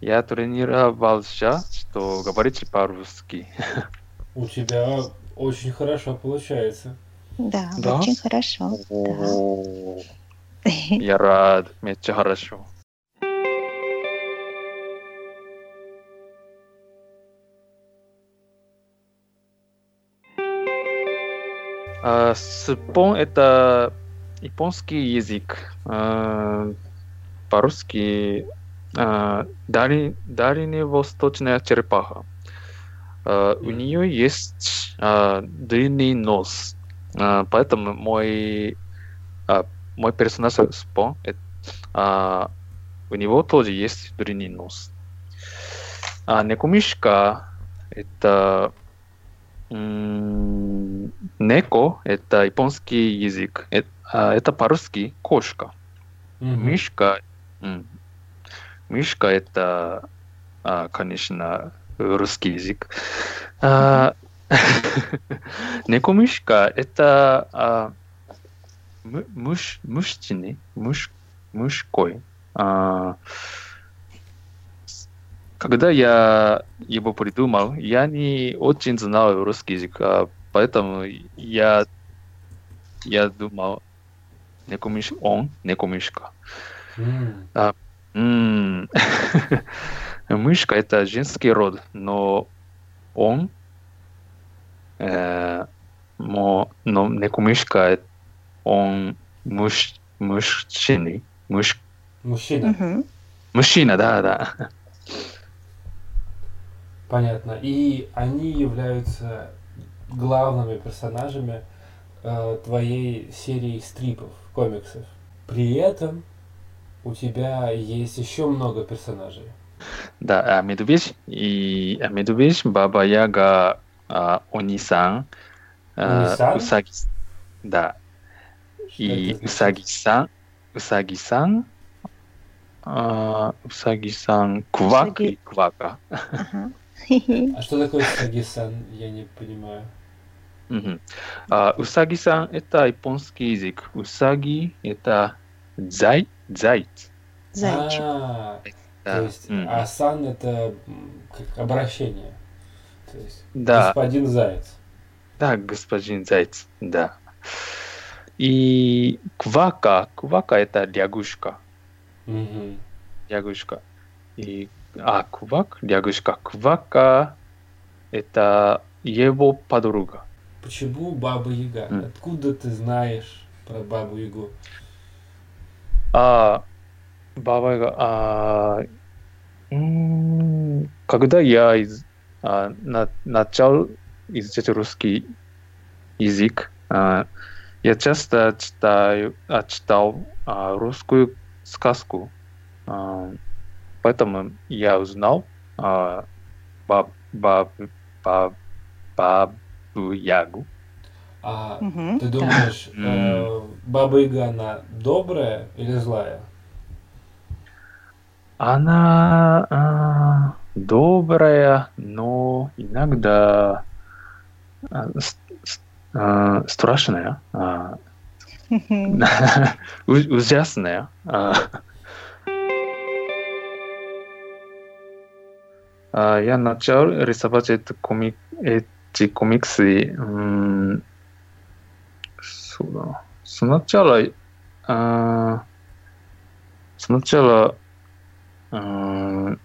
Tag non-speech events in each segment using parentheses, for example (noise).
я тренировался, что говорить по-русски. У тебя очень хорошо получается. Да, Да? очень хорошо. Да. Я рад, меча хорошо. А, Спон – это японский язык. А, По-русски дали- дальневосточная черепаха. А, У нее есть а, длинный нос, А, поэтому мой а, мой персонаж Спон, э, а, у него тоже есть длинный нос. А Некомишка – это Неко – это японский язык. Э- а, Это по-русски кошка. Мгм. Мишка, Мишка это, а, конечно, русский язык. А, (laughs) Некомишка это а, муж, мужчины, муж, мужской. А, Когда я его придумал, я не очень знал русский язык, а, поэтому я, я думал, Некомиш, он, Некомишка. М. (laughs) Мышка это женский род, но он, э, мо- но некомышка, он муж, мужчины, муж, Мужчина. Мужчина, да, да. Понятно. И они являются главными персонажами э, твоей серии стрипов, комиксов. При этом у тебя есть еще много персонажей. Да, а медведь и а медведь, баба Яга, а, Они-сан, а? Усаги, да, Что и? Усаги-сан, Усаги-сан, а, Усаги-сан, Квак Усаги. и Квака. Ага. А что такое Саги-сан? Я не понимаю. А, Усаги-сан это японский язык. Усаги это зай, зайц. Зайчик. А, Да. то есть М. асан это как обращение. То есть Да, господин заяц. да, господин зайц, да. И квака, квака это лягушка, лягушка. И а квак, лягушка, квака это его подруга. Почему Баба Яга? Откуда ты знаешь про Бабу Ягу? А Яга, а, когда я из, а, на- начал изучать русский язык, а, я часто читаю, а, читал а, русскую сказку, А, поэтому я узнал а, баб, баб, баб, бабу Ягу. А Мгм. ты Да. думаешь, М. э, Баба Яга, она добрая или злая? Она а, добрая, но иногда а, страшная, (laughs) ужасная. Я начал рисовать комик, эти комиксы м, сюда. сначала а, сначала а,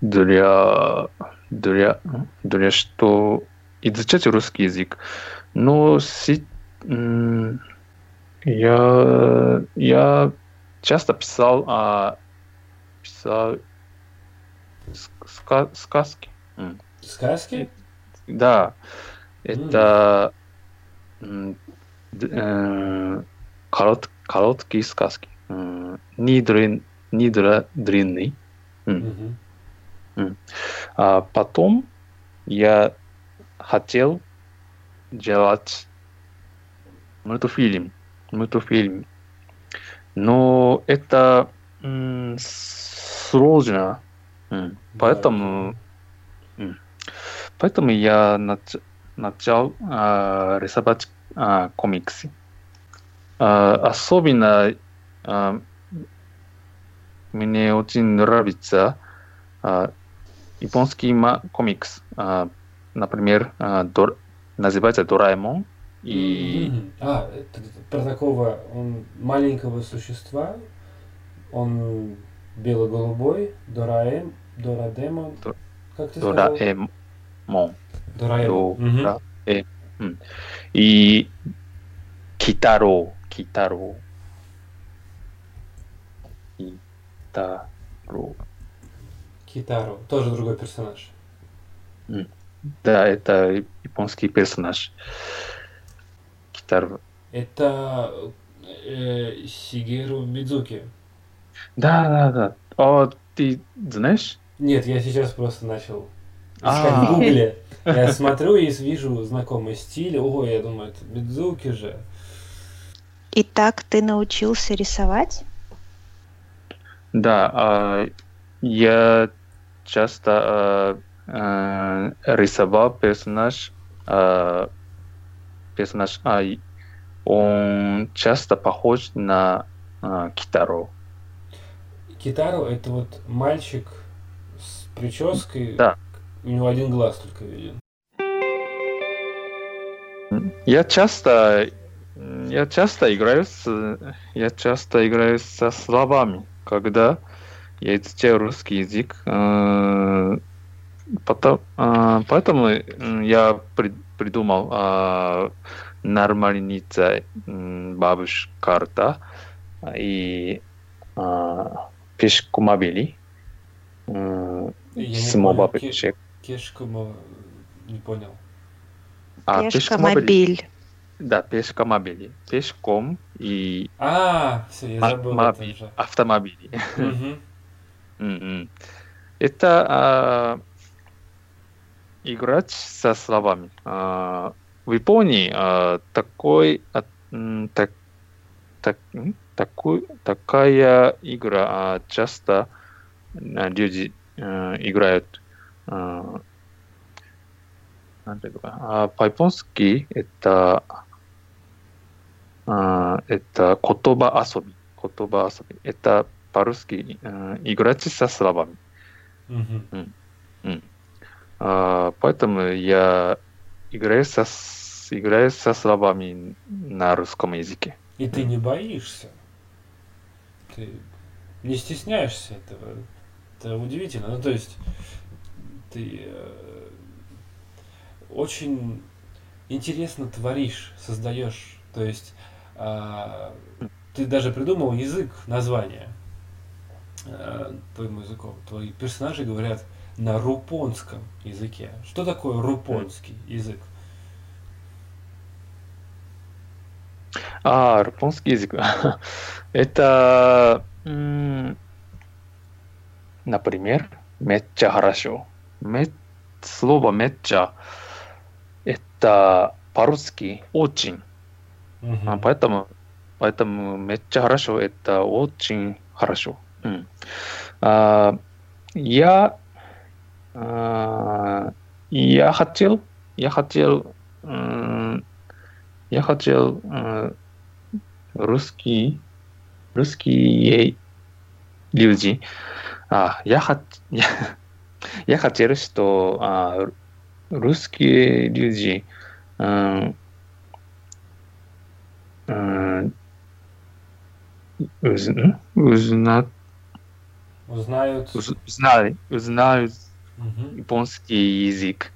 для для для что изучать русский язык, но си- м, я я часто писал а, писал ск- ска- сказки. Сказки? Да, это э, корот- короткие сказки. Не длин- не дра- длинный. А потом я хотел делать мультфильм. Мультфильм. Но это сложно. Поэтому поэтому я нач- начал а, рисовать а, комиксы. А, особенно а, мне очень нравится а, японский комикс. А, например, а, Дор- называется Дораэмон. И. А, это про такого он маленького существа. Он бело-голубой, Дораэм, Дорадемон. Дор- Как ты сказал? Дораэмон. Дораэмон. Мгм. Дораэмон. И Китаро. Китаро. Китаро. Китару. Тоже другой персонаж. Да, это японский персонаж. Китаро. Это э, Сигеру Мидзуки. Да, да, да. О, ты знаешь? Нет, я сейчас просто начал А. искать в гугле. Я смотрю и вижу знакомый стиль. Ого, я думаю, это Мидзуки же. Итак, ты научился рисовать? Да, а, я часто а, а, рисовал персонаж, а, персонаж, а, он часто похож на а, Китаро. Китару это вот мальчик с прической. Да. У него один глаз только виден. Я часто, я часто играю с, я часто играю со словами, когда я изучаю русский язык. э, потом- э, поэтому я при- придумал э, нормальница бабушка карта и э, пешкомобили. Я не понял. А, Пешкомобиль. Да, пешкомобили. Пешком и А, все, я забыл моби- это уже. автомобили. (laughs) М-м. Это а, играть со словами. А, в Японии а, такой, а, так, так, такой, такая игра а, часто люди а, играют. А,なんていうのかなあпо-японски это а, это 言葉遊び。言葉遊び。Это по-русски э, играть со словами. Мгм. А, поэтому я играю со, с- играю со словами на русском языке. И ты не боишься. Ты не стесняешься этого. Это удивительно. Ну, то есть, ты э, очень интересно творишь, создаешь. То есть, а, ты даже придумал язык, название э, твоему языку. Твои персонажи говорят на рупонском языке. Что такое рупонский язык? А, японский язык. (laughs) Это, например, меча хорошо. Ме- Слово меча это по-русски очень. Мгм. А, поэтому, поэтому меча хорошо это очень хорошо. М. А, я, а, я хотел, я хотел, м, я хотел э, русский, русские люди. А, я, хот, я, я хотел, что а, русские люди м, м, узна- Узнают. уз- узнали, узнают Мгм. японский язык.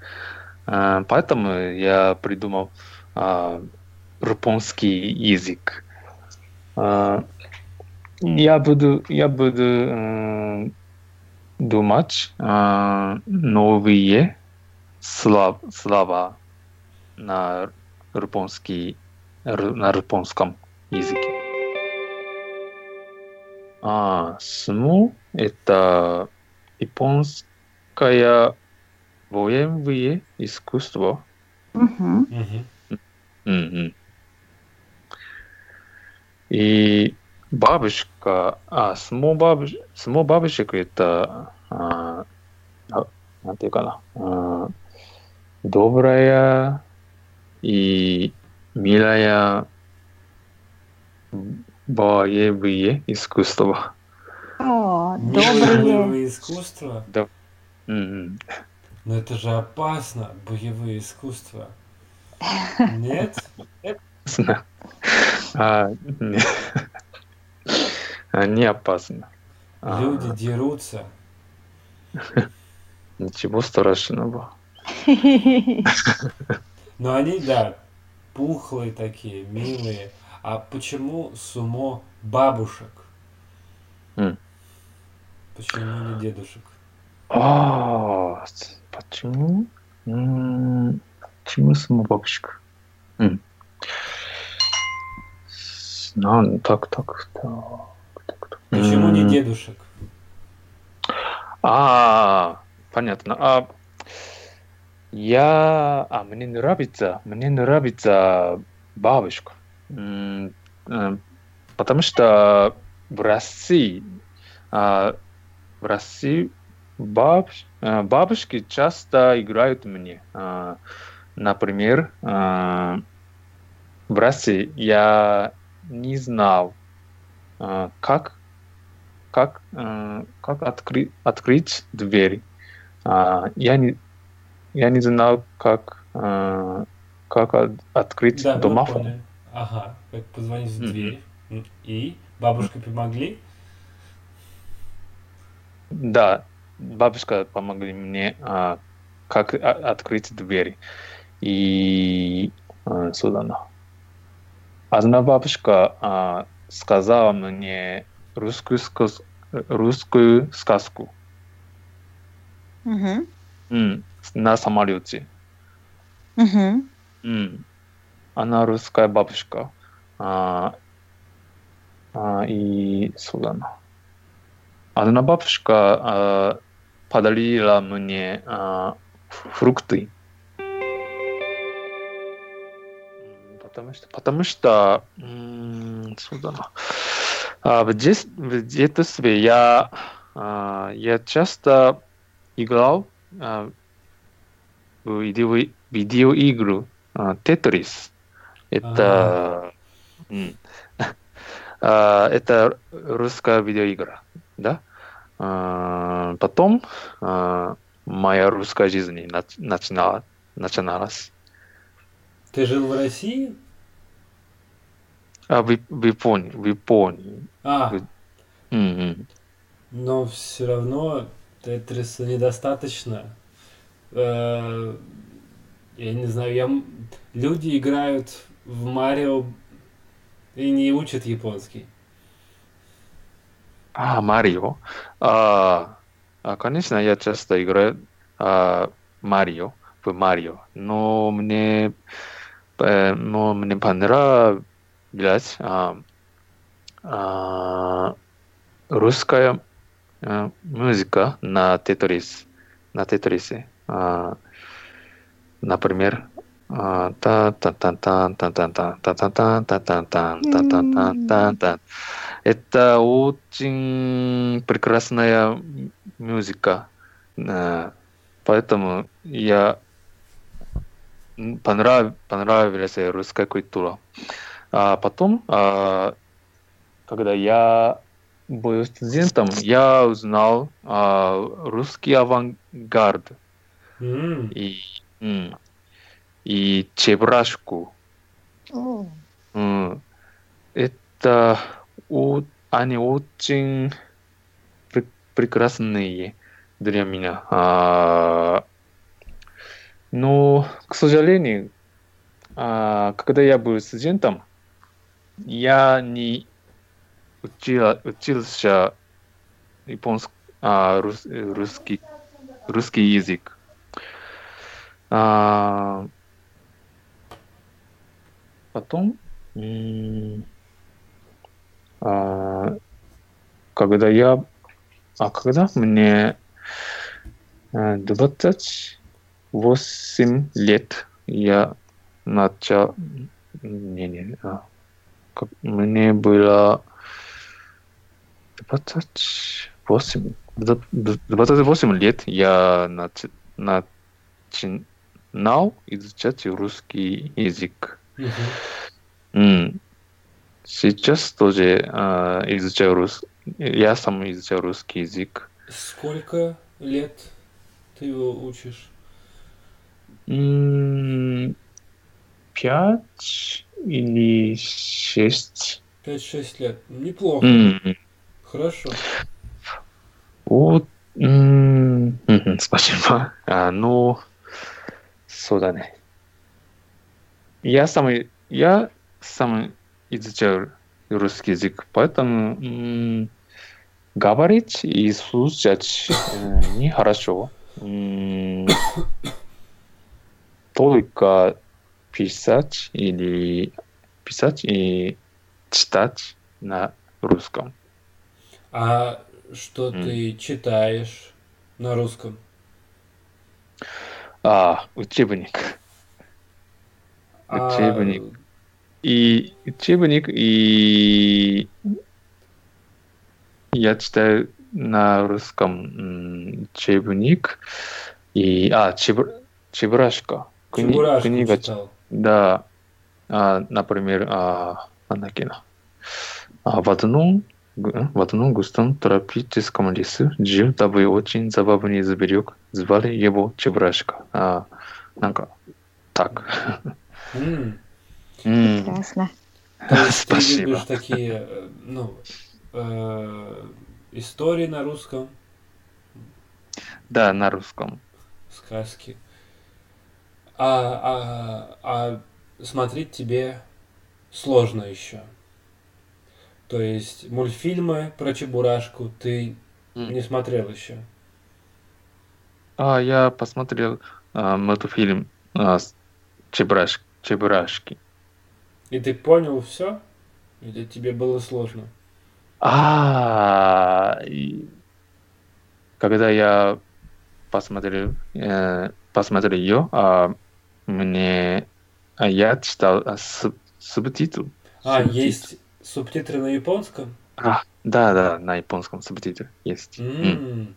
А, Поэтому я придумал а, японский язык. А, Я буду, я буду м, думать а, новые слов- слова на японский, на японском языке. А, СМУ – это японское военное искусство. Мгм. Мгм. И бабушка, а, СМУ, бабуш, СМУ бабушек – это, а, а, なんていうかな、а, добрая и милая боевые искусства. О, О, Милые добрые. боевые искусства? М-м. Но это же опасно, боевые искусства. (laughs) Нет? Опасно. А, не. А, Не опасно. А, Люди дерутся. (laughs) Ничего страшного. (laughs) Но они, да, пухлые такие, милые. А почему сумо бабушек? Почему не дедушек? А, почему? Почему сама бабушка? М. С- на- Так, так, так. Почему не дедушек? А, понятно. А, я, а, мне нравится, мне нравится бабушка. Э, Потому что в России, а, в России баб, э, бабушки часто играют мне. А, Например, а, в России я не знал, а, как как, э, как откры- открыть дверь. А, я, не, я не знал, как, э, как от- открыть Да, домофон. Ага, как позвонить в дверь. М, И? Бабушка помогли? Да, бабушка помогли мне, а, как а- открыть дверь. И э, сюда. на. Одна бабушка а, сказала мне русскую, сказ- русскую сказку Мгм. М, на самолете. Мгм. М. Она русская бабушка. А, а, и Судана. Одна бабушка а, подарила мне а, фрукты. Потому что, потому что м, Судана. А, в, дет- в детстве я, а, я часто играл а, в видео, видеоигру а, Тетрис. Это, м, (laughs) а, это русская видеоигра, да? А, Потом а, моя русская жизнь нач- начинала, начиналась. Ты жил в России? А в, в Японии, в Японии. А, М, м. но все равно Тетриса недостаточно. Э, Я не знаю, я... люди играют в Марио и не учат японский. А, Марио. А, а, конечно, я часто играю а, Марио, в Марио, но мне, э, но мне блядь, а, а, русская а, музыка на Тетрис, на Тетрисе. А, например, а, это очень прекрасная музыка. А, поэтому я понравилась русская культура. А потом, а, когда я был студентом, я узнал а, русский авангард М, и, и Чебрашку. М, Это они очень пре- прекрасные для меня. А, Но, к сожалению, а, когда я был студентом, я не учил учился ипонск а рус русский русский язык. А, потом, а, когда я, а когда мне э, 28 лет, я начал, не, не, а, мне было 28, д- д- 28 лет я нач- начинал изучать русский язык. мгм. М. Сейчас тоже а, изучаю рус- я сам изучал русский язык. Сколько лет ты его учишь? М, Пять или 6. 5-6 лет. Неплохо. Mm-hmm. Хорошо. Вот. Mm-hmm. Спасибо. А, ну, суда Я самый, я самый изучал русский язык, поэтому м- говорить и слушать э, нехорошо. М- только писать или писать и читать на русском. А что М. ты читаешь на русском? А, учебник. А, Учебник. И учебник, и я читаю на русском учебник, и, а, чебр, чебурашка. Кни- Чебурашку книга, читал. Да, а, например, а, Анакина. А в одном в одном густом тропическом лесу жил такой очень забавный зверек, звали его чебрашка, А, как так. Mm. Mm. Прекрасно. Спасибо. ты любишь такие, э, ну, э, истории на русском? Да, на русском. Сказки. А, а, а смотреть тебе сложно еще. То есть мультфильмы про Чебурашку ты не смотрел еще. А, я посмотрел а, мультфильм а, Чебураш, Чебурашки. И ты понял все? Или тебе было сложно? А, когда я посмотрел, э, посмотрел ее, а, мне а я читал а, суб- субтитул. А, Субтитр. есть субтитры на японском? А, да, да, на японском субтитр есть. М. М.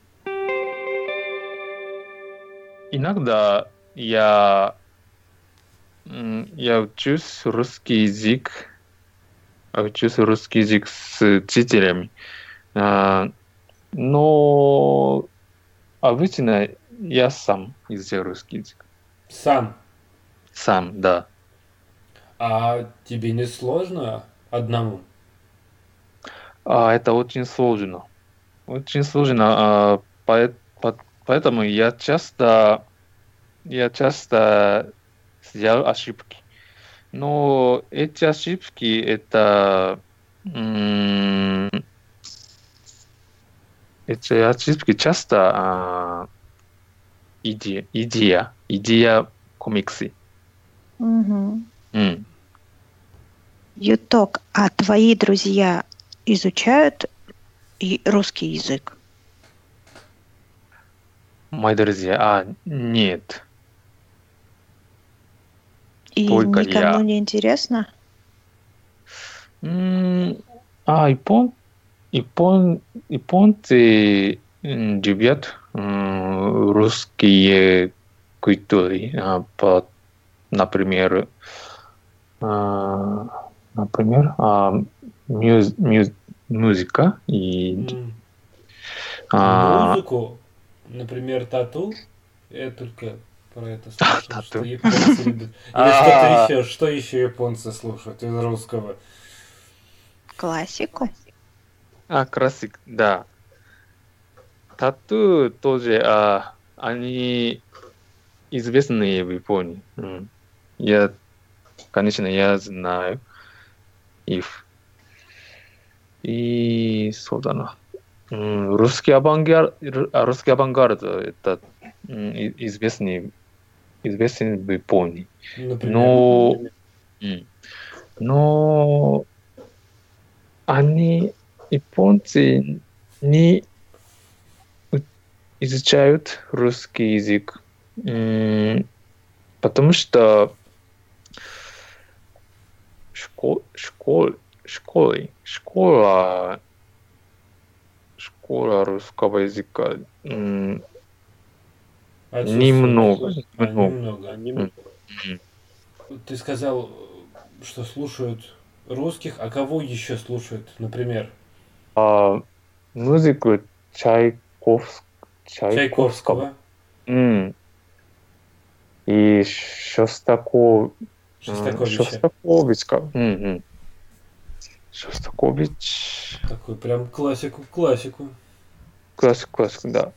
Иногда я, я учусь русский язык, учусь русский язык с учителями. А, Но обычно я сам изучаю русский язык. Сам. Сам, да. А тебе не сложно одному? А, это очень сложно. Очень сложно. а, пое- по- Поэтому я часто, я часто сделал ошибки. Но эти ошибки это эти ошибки часто а, идея, идея, идея комиксы. Юток, а твои друзья изучают русский язык? Мои друзья, а, нет. И Только никому я. не интересно? А, япон, япон, японцы любят русские культуры. А, Например, а, например, а, мюз- мюз- музыка и М. а, Музыку, например, тату, я только про это слышал, (laughs) что японцы любят. (laughs) Или А. что-то еще, что еще японцы слушают из русского? Классику? А, классик, да. Тату тоже, а, они известные в Японии. М. Я, конечно, я знаю их. И, そうだな. М, Русский авангард, а, русский авангард это м, и- известный, известный в Японии. Например, Но, м, но они, японцы, не у- изучают русский язык, м, потому что школ, школ, школы, школа, школа русского языка м, немного, А, немного. немного. М. Ты сказал, что слушают русских, а кого еще слушают, например? А, музыку Чайковс... Чайковского. М. И Шостаков... Шостаковича. Шостакович. ка- М, м. Шостакович... Такой прям классику, классику. Классик, классик, да.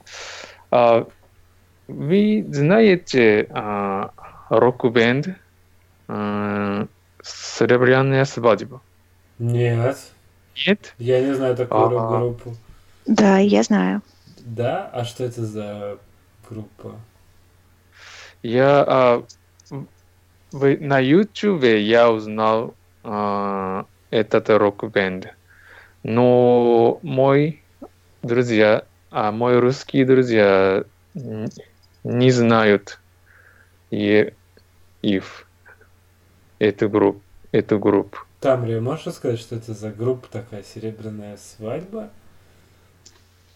А, вы знаете а, рок-бенд а, «Серебряная свадьба»? Нет, Нет? я не знаю такую Ага. рок-группу. Да, я знаю. Да? А что это за группа? Я а, на YouTube я узнал а, этот рок-бенд. Но мой друзья, а мой русские друзья не знают и, их, эту группу. Эту группу. Тамрия, можешь рассказать, что это за группа такая «Серебряная свадьба»?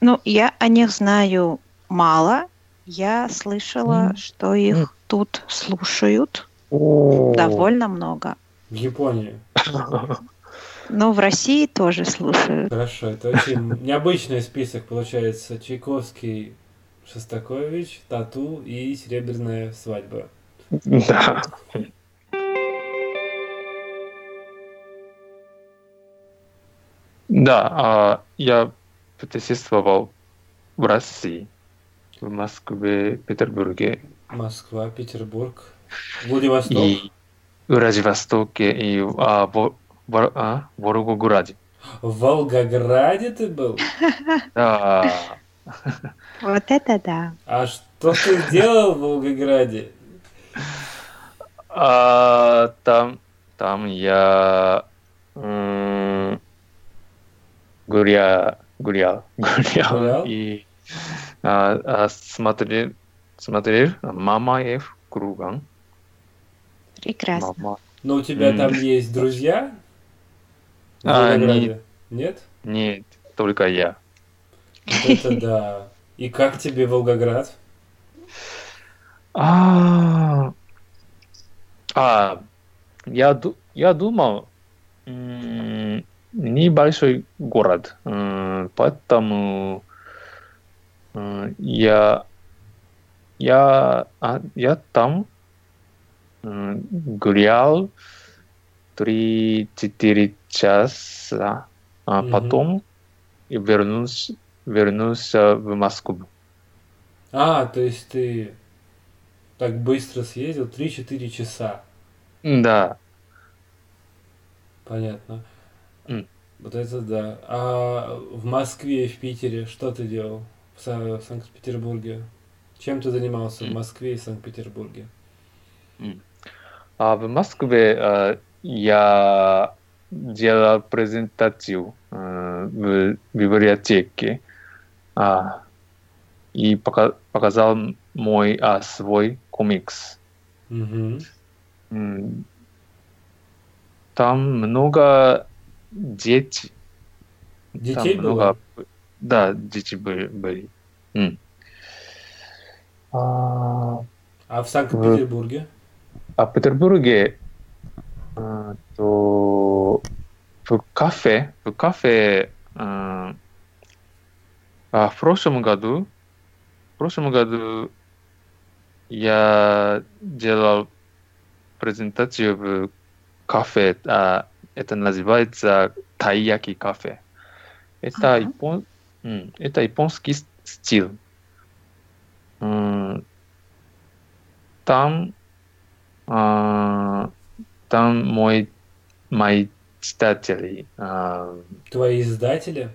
Ну, я о них знаю мало. Я слышала, М. что их М. тут слушают Довольно много. В Японии. (laughs) Ну, в России тоже слушают. Хорошо, это очень (laughs) необычный список получается. Чайковский, Шостакович, Тату и Серебряная свадьба. Да. Да, а, я путешествовал в России, в Москве, Петербурге Москва, Петербург, Владивосток. и в Владивостоке и а, Во- Во- а, Волгограде. В Волгограде ты был? (laughs) Да. Вот это да. А что ты делал в Волгограде? А, там, там я м, гулял, гулял, гулял, Гулял? и а, а, смотрел, смотрел Мамаев кругом. Прекрасно. Мама. Но у тебя М. там есть друзья? В А, Волгограде? Нет? Нет, только я. Вот это да. И как тебе Волгоград? А, а я, я думал, небольшой город, м, поэтому м, я, я, а, я там гулял 3-4 часа, а потом и вернулся, вернулся в Москву. А, то есть ты так быстро съездил? 3-4 часа. Да. Понятно. М. Вот это да. А в Москве и в Питере что ты делал? В, Са- в Санкт-Петербурге? Чем ты занимался в М. Москве и Санкт-Петербурге? А в Москве э, я делал презентацию э, в библиотеке а, и пока- показал мой а, свой комикс. М, Там много детей. Детей Там было? много... Да, дети были. были. А, А в Санкт-Петербурге? А в Петербурге а, то в кафе, в кафе а, а, в прошлом году, в прошлом году я делал презентацию в кафе, а, это называется тайяки кафе. Это, Ага. япон, м, это японский с- стиль. М, Там а, там мой мои читатели, а, Твои издатели?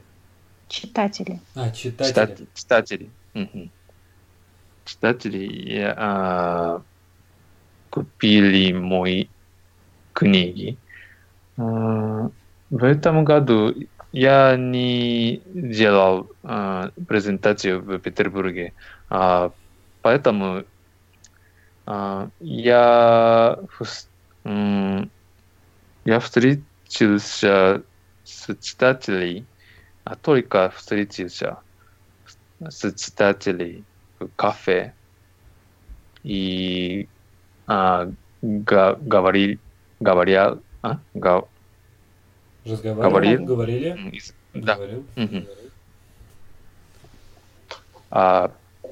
Читатели. А, читатели. читат- читатели, мгм. читатели а, купили мои книги. А, В этом году я не делал а, презентацию в Петербурге, а, поэтому а, я, вс- м, я встретился с читателей, а только встретился с читателей в кафе и а, га- говорил, говоря, а, га- Разговаривал? Говорил. Говорили? да, Говорил? Мгм. а,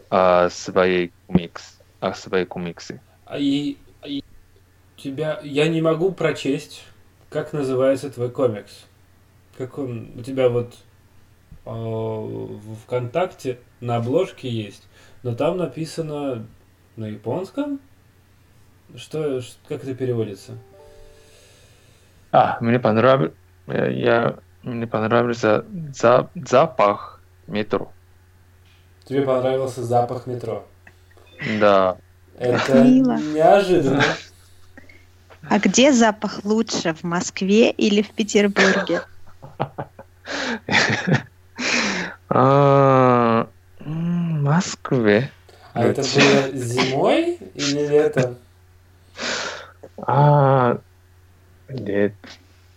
а, свои комикс, а, свои комиксы. А и, и тебя я не могу прочесть, как называется твой комикс. Как он у тебя вот э, в ВКонтакте на обложке есть, но там написано на японском. Что, как это переводится? А, мне понравился, я, мне понравился за, запах метро. Тебе понравился запах метро. Да. Это Мило. неожиданно. А где запах лучше, в Москве или в Петербурге? А, в Москве. А это было зимой или летом? А, лет,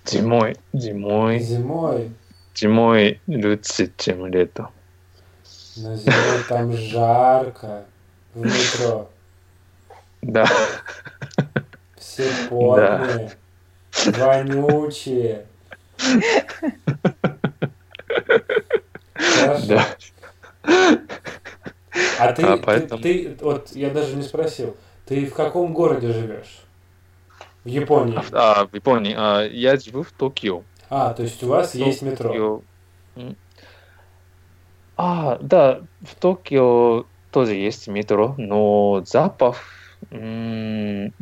зимой, зимой, Зимой. зимой лучше, чем лето. Но зимой там жарко в метро. Да. Все потные, вонючие. Хорошо. Да. А ты, А, ты- поэтому- ты, вот я даже не спросил, ты в каком городе живешь? В Японии. А, в Японии. А, я живу в Токио. А, то есть у вас есть метро. Токио. А, да, в Токио тоже есть метро, но запах м,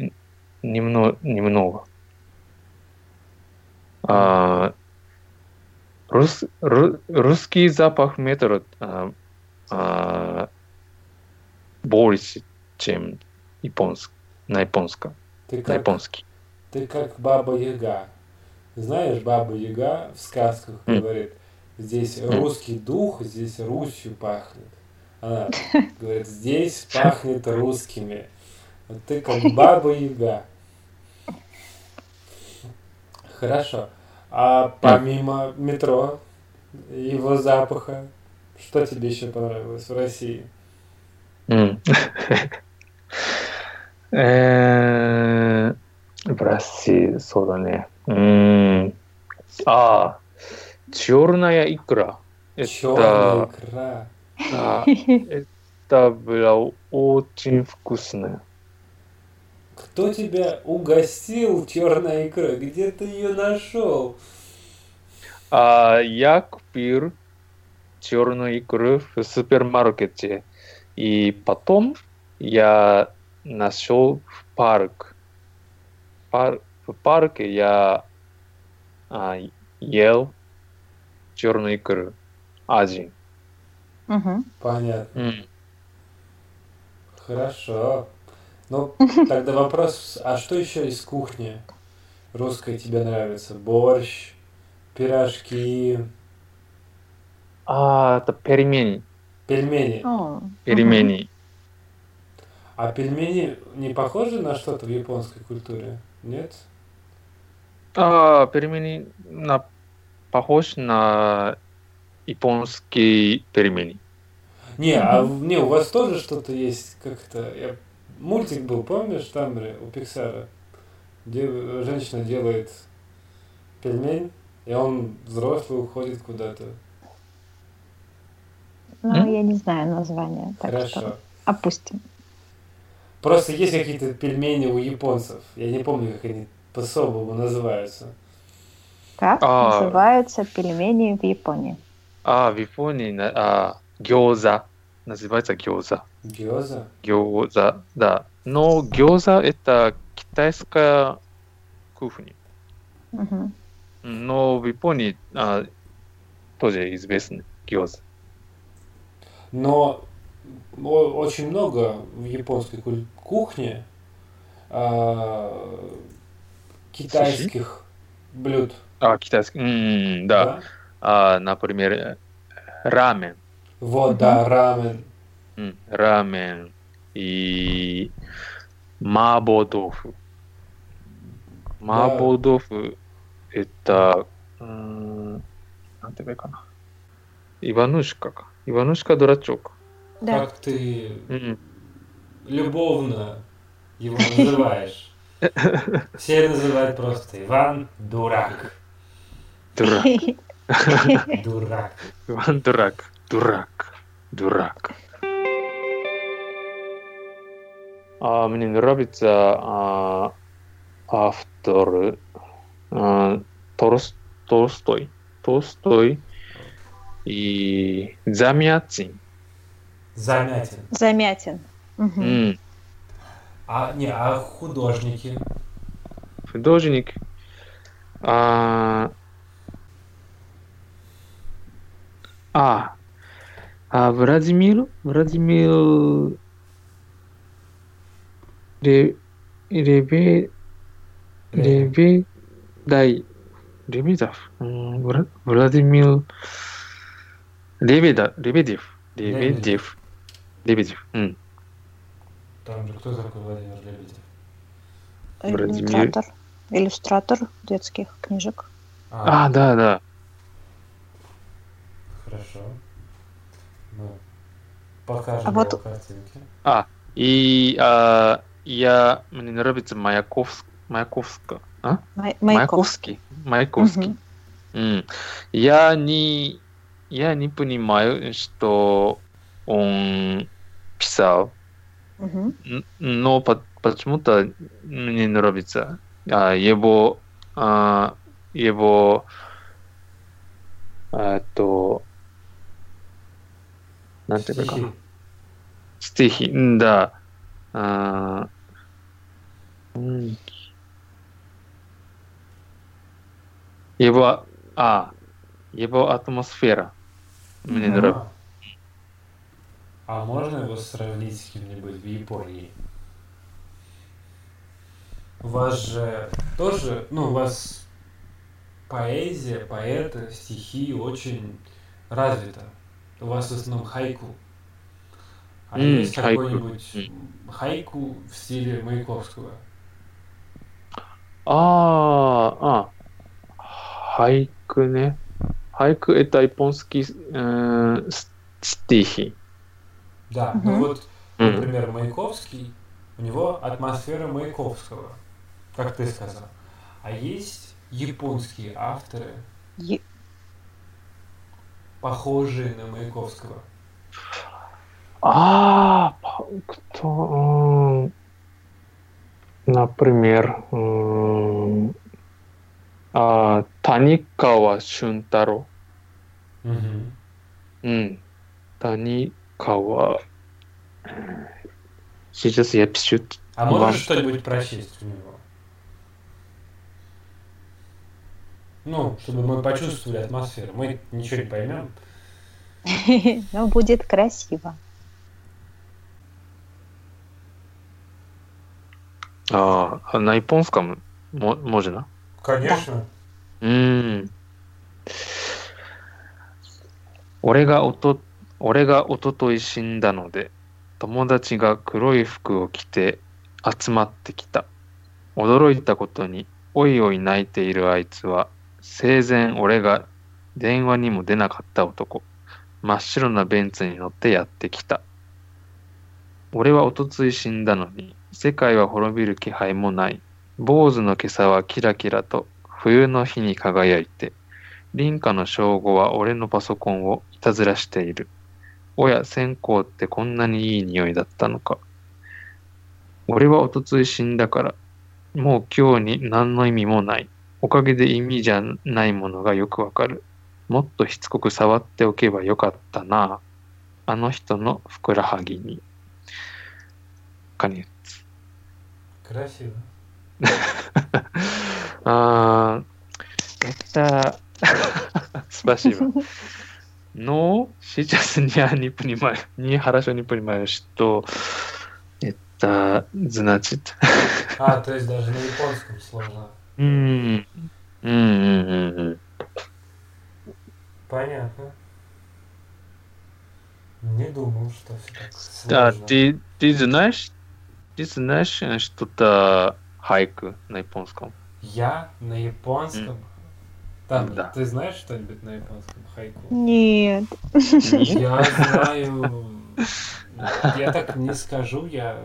немного. немного. А, рус, ру- русский запах метро а, а, больше, чем японский, на японском, Ты на как, японский. ты как баба Яга. Знаешь, баба Яга в сказках М. говорит, здесь русский дух, здесь Русью пахнет. Она (laughs) говорит, здесь пахнет русскими. Вот ты как баба Яга. Хорошо. А помимо метро, его запаха, что тебе еще понравилось в России? う(laughs) ん。えー、ブラシ、そうだね。うーん。ああ、черная икра. Черная Это, икра. а, (laughs) это было очень вкусно. Кто тебя угостил черной икрой? Где ты ее нашел? А, я купил черную икру в супермаркете. И потом я нашел в парк. Пар- в парке я а, ел черную икру один. Мгм. Понятно. М. Хорошо. Ну, (laughs) тогда вопрос, а что еще из кухни русской тебе нравится? Борщ, пирожки, А, это пельмени. пельмени. О, Пельмени. А пельмени не похожи на что-то в японской культуре? Нет? А, пельмени на, похож на японские пельмени. Не, а не, у вас тоже что-то есть как-то. Я... Мультик был, помнишь, там же, у Пиксара, где женщина делает пельмень, и он взрослый уходит куда-то. Ну, М? я не знаю название, так Хорошо. что опустим. Просто есть какие-то пельмени у японцев. Я не помню, как они по-особому называются. Как А. называются пельмени в Японии? А, в Японии на- а, гёза. Называется гёза. Гёза? Гёза, да. Но гёза это китайская кухня. Мгм. Но в Японии а, тоже известны гёза. Но очень много в японской кухне а, китайских блюд. А, китайский. М, да а, например, э, рамен. Вот, да, рамен. Рамен и мабодов. Мабодов да. это... Как Иванушка. Иванушка дурачок. Да. Как ты любовно его называешь. (laughs) Все называют просто Иван дурак. Дурак. (laughs) (laughs) Дурак. иван Дурак. Дурак. Дурак. А, мне нравится а, автор а, Толс, Толстой. Толстой и Замятин. Замятин. Замятин. Угу. Mm. А, не, а художники? Художник. А, а, а Владимир, Владимир Ре, Ребе, Ребе, дай, Вла- Владимир Лебедев, Лебедев, Лебедев, Лебедев. Там же кто такой Владимир Лебедев? Владимир. Иллюстратор. Иллюстратор детских книжек. А, да, да. Хорошо. Ну, покажем А вот- картинки. И а, я, мне нравится Маяковск, Маяковска, а? Май- Маяковский. Маяковский. Мгм. М. Я не, я не понимаю, что он писал. Н- но по- почему-то мне нравится а, его, а, его, а, то, なんていうかな Стихи. стихи, м, да. А, м. Его, а, его атмосфера мне Мгм. нравится. А можно его сравнить с кем-нибудь в Японии? У вас же тоже, ну, у вас поэзия, поэты, стихи очень развита. У вас в основном хайку. А М, есть хайку. какой-нибудь хайку в стиле Маяковского? А, а, хайку не. Хайку это японские э, стихи. Да, Мгм. ну вот, например, Маяковский, у него атмосфера Маяковского, как ты сказал. А есть японские авторы, Е- похожие на Маяковского. А, кто? Например, а, Таникава Шунтаро. Таникава. Сейчас я пишу. А можешь что-нибудь прочесть у него? Ну, чтобы мы почувствовали атмосферу. Мы ничего не поймем. Но будет красиво. А, а на японском мо- можно? Конечно. うーん。俺がおと、俺がおととい死んだので、友達が黒い服を着て集まってきた。驚いたことに、おいおい泣いているあいつは、 生前俺が電話にも出なかった男。真っ白なベンツに乗ってやってきた。俺はおとつい死んだのに、世界は滅びる気配もない。坊主の今朝はキラキラと冬の日に輝いて、林家の称号は俺のパソコンをいたずらしている。おや、線香ってこんなにいい匂いだったのか。俺はおとつい死んだから、もう今日に何の意味もない。おかげで意味じゃないものがよくわかる。もっとしつこく触っておけばよかったな。あの人のふくらはぎに。конец. Красиво. (laughs) А, это... Спасибо. Но сейчас я не понимаю, не хорошо не понимаю, что это значит. А, то есть даже на японском сложно. Понятно. Не думал, что все так А сложно. ты, ты знаешь, ты знаешь э, что-то хайку на японском? Я на японском. Там, Да. ты знаешь что-нибудь на японском хайку? Нет. Нет? Я знаю. Я так не скажу, я.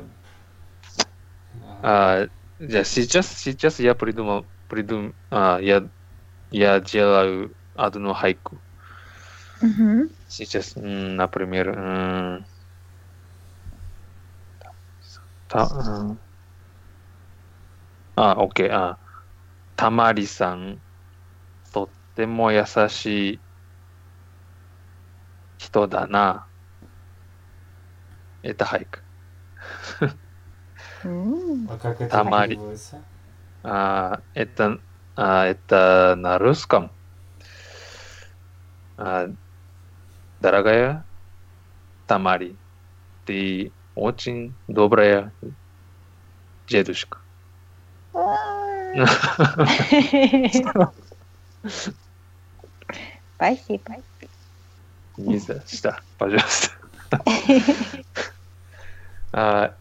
А, я сейчас, сейчас я придумал, придум, а, я, я делаю одну хайку. Мгм. Сейчас, м, например, м, た、うん、あ、OK、あ、たまりさん、とっても優しい人だな。Это хайк. М, А как это Тамари. А, это, а, это на русском. А, дорогая Тамари, ты очень добрая дедушка. Спасибо. Не за что, пожалуйста. (laughs)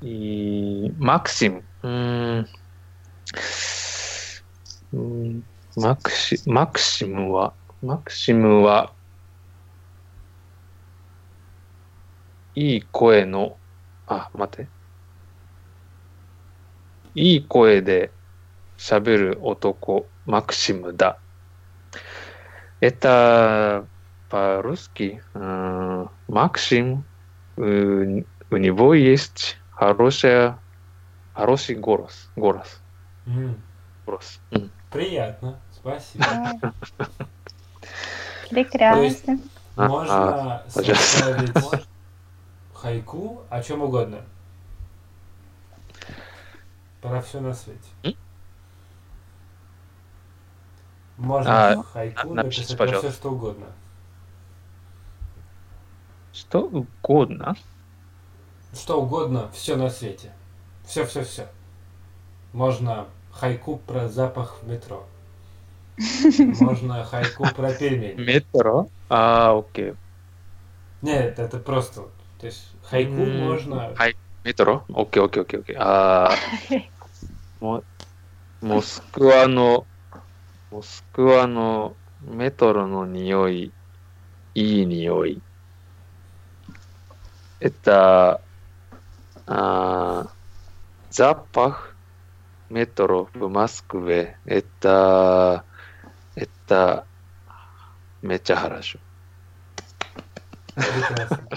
マクシム。うん。うん、マクシ、マクシムは、マクシムは、いい声の、あ、待って。いい声で喋る男、マクシムだ。エタ、パルスキー、マクシム、ウニボイエスチ？Хорошая, хороший голос. Голос. М, голос. Приятно, спасибо. Прекрасно. Можно пожалуйста. составить хайку о чем угодно. Про все на свете. Можно А, хайку напишите, написать про все пожалуйста. что угодно. Что угодно Что угодно, все на свете. Все, все, все. Можно хайку про запах в метро. Можно хайку про пельмени. (laughs) Метро. А, окей. Нет, это просто. вот, То есть хайку М, можно. хай- Метро. Окей, окей, окей, окей. А, мо- モスクワの、モスクワのメトロの匂い、いい匂い。Это а, запах метро в Москве. Это, это めっちゃхорошо. Прекрасно.